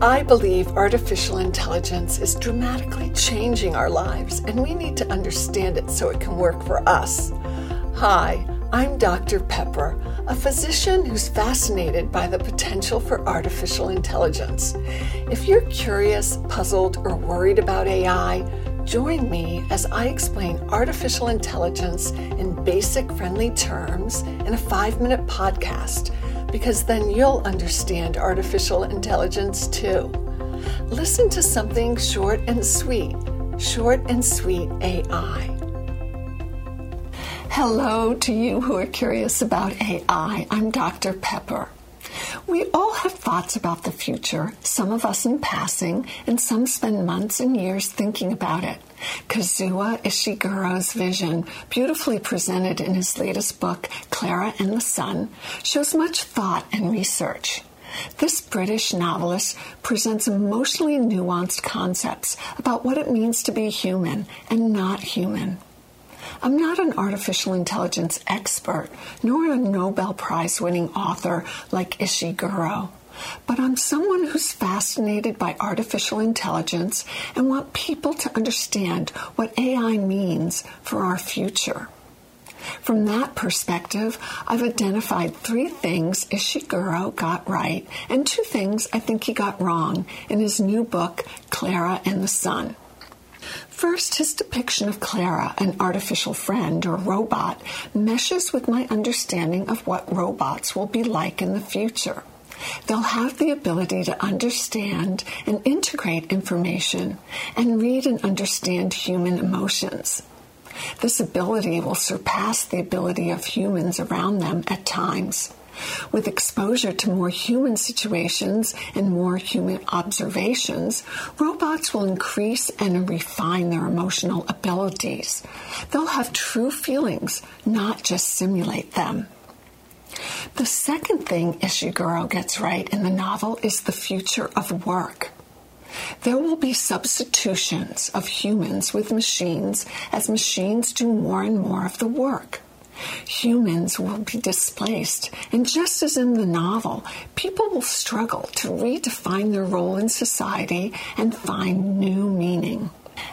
I believe artificial intelligence is dramatically changing our lives, and we need to understand it so it can work for us. Hi, I'm Dr. Peper, a physician who's fascinated by the potential for artificial intelligence. If you're curious, puzzled, or worried about AI, join me as I explain artificial intelligence in basic, friendly terms in a five minute podcast because then you'll understand artificial intelligence too. Listen to something short and sweet. Short and sweet AI. Hello to you who are curious about AI. I'm Dr. Peper. We all have thoughts about the future, some of us in passing, and some spend months and years thinking about it. Kazuo Ishiguro's vision, beautifully presented in his latest book, Klara and the Sun, shows much thought and research. This British novelist presents emotionally nuanced concepts about what it means to be human and not human. I'm not an artificial intelligence expert, nor a Nobel Prize winning author like Ishiguro. But I'm someone who's fascinated by artificial intelligence and want people to understand what AI means for our future. From that perspective, I've identified three things Ishiguro got right and two things I think he got wrong in his new book, Klara and the Sun. First, his depiction of Klara, an artificial friend or robot, meshes with my understanding of what robots will be like in the future. They'll have the ability to understand and integrate information and read and understand human emotions. This ability will surpass the ability of humans around them at times. With exposure to more human situations and more human observations, robots will increase and refine their emotional abilities. They'll have true feelings, not just simulate them. The second thing Ishiguro gets right in the novel is the future of work. There will be substitutions of humans with machines as machines do more and more of the work. Humans will be displaced, and just as in the novel, people will struggle to redefine their role in society and find new meaning.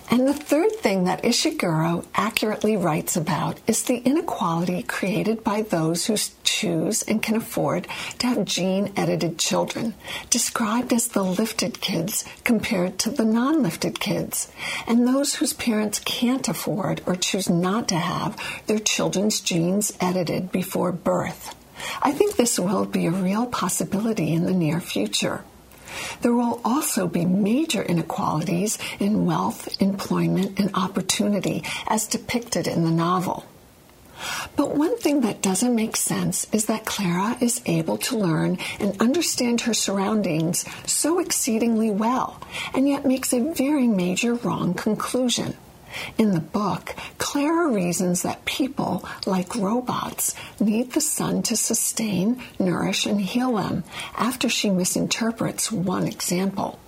And the third thing that Ishiguro accurately writes about is the inequality created by those who choose and can afford to have gene edited children, described as the lifted kids compared to the non lifted kids, and those whose parents can't afford or choose not to have their children's genes edited before birth. I think this will be a real possibility in the near future. There will also be major inequalities in wealth, employment, and opportunity as depicted in the novel. But one thing that doesn't make sense is that Klara is able to learn and understand her surroundings so exceedingly well, and yet makes a very major wrong conclusion. In the book, Klara reasons that people, like robots, need the sun to sustain, nourish, and heal them after she misinterprets one example.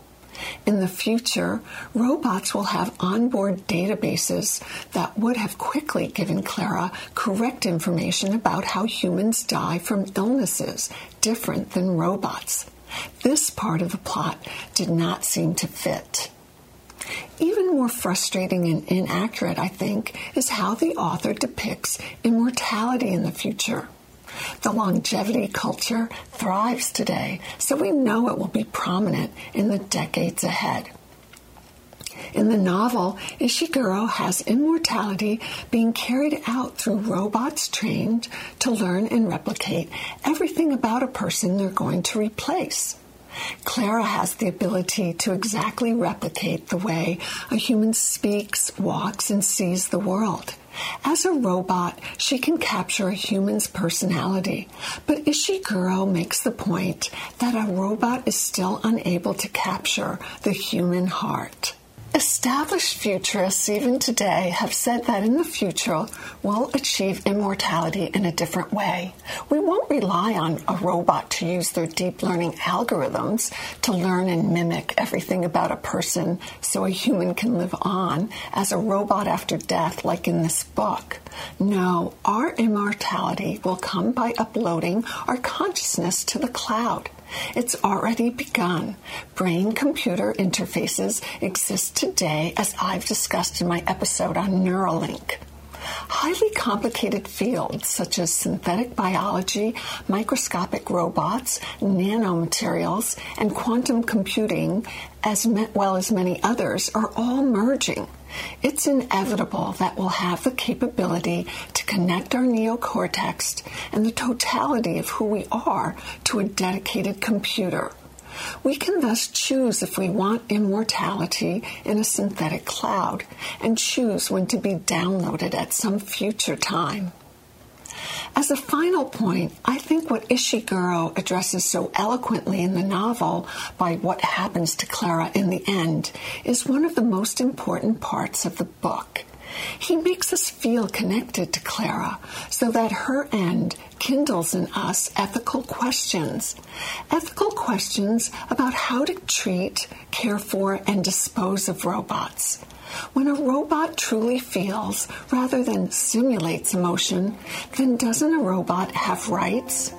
In the future, robots will have onboard databases that would have quickly given Klara correct information about how humans die from illnesses different than robots. This part of the plot did not seem to fit. Even more frustrating and inaccurate, I think, is how the author depicts immortality in the future. The longevity culture thrives today, so we know it will be prominent in the decades ahead. In the novel, Ishiguro has immortality being carried out through robots trained to learn and replicate everything about a person they're going to replace. Klara has the ability to exactly replicate the way a human speaks, walks, and sees the world. As a robot, she can capture a human's personality, but Ishiguro makes the point that a robot is still unable to capture the human heart. Established futurists, even today, have said that in the future we'll achieve immortality in a different way. We won't rely on a robot to use their deep learning algorithms to learn and mimic everything about a person so a human can live on as a robot after death, like in this book. No, our immortality will come by uploading our consciousness to the cloud. It's already begun. Brain computer interfaces exist today, as I've discussed in my episode on Neuralink. Highly complicated fields such as synthetic biology, microscopic robots, nanomaterials, and quantum computing, as well as many others, are all merging. It's inevitable that we'll have the capability to connect our neocortex and the totality of who we are to a dedicated computer. We can thus choose if we want immortality in a synthetic cloud and choose when to be downloaded at some future time. As a final point, I think what Ishiguro addresses so eloquently in the novel by what happens to Klara in the end is one of the most important parts of the book. He makes us feel connected to Klara so that her end kindles in us ethical questions. Ethical questions about how to treat, care for, and dispose of robots. When a robot truly feels rather than simulates emotion, then doesn't a robot have rights?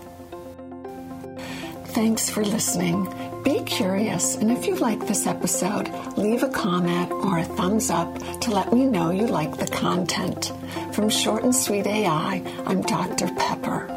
Thanks for listening. Be curious, and if you like this episode, leave a comment or a thumbs up to let me know you like the content. From Short and Sweet AI, I'm Dr. Peper.